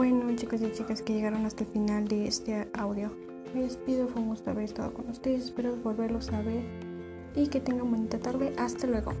Bueno, chicos y chicas que llegaron hasta el final de este audio, me despido, fue un gusto haber estado con ustedes, espero volverlos a ver y que tengan bonita tarde. Hasta luego.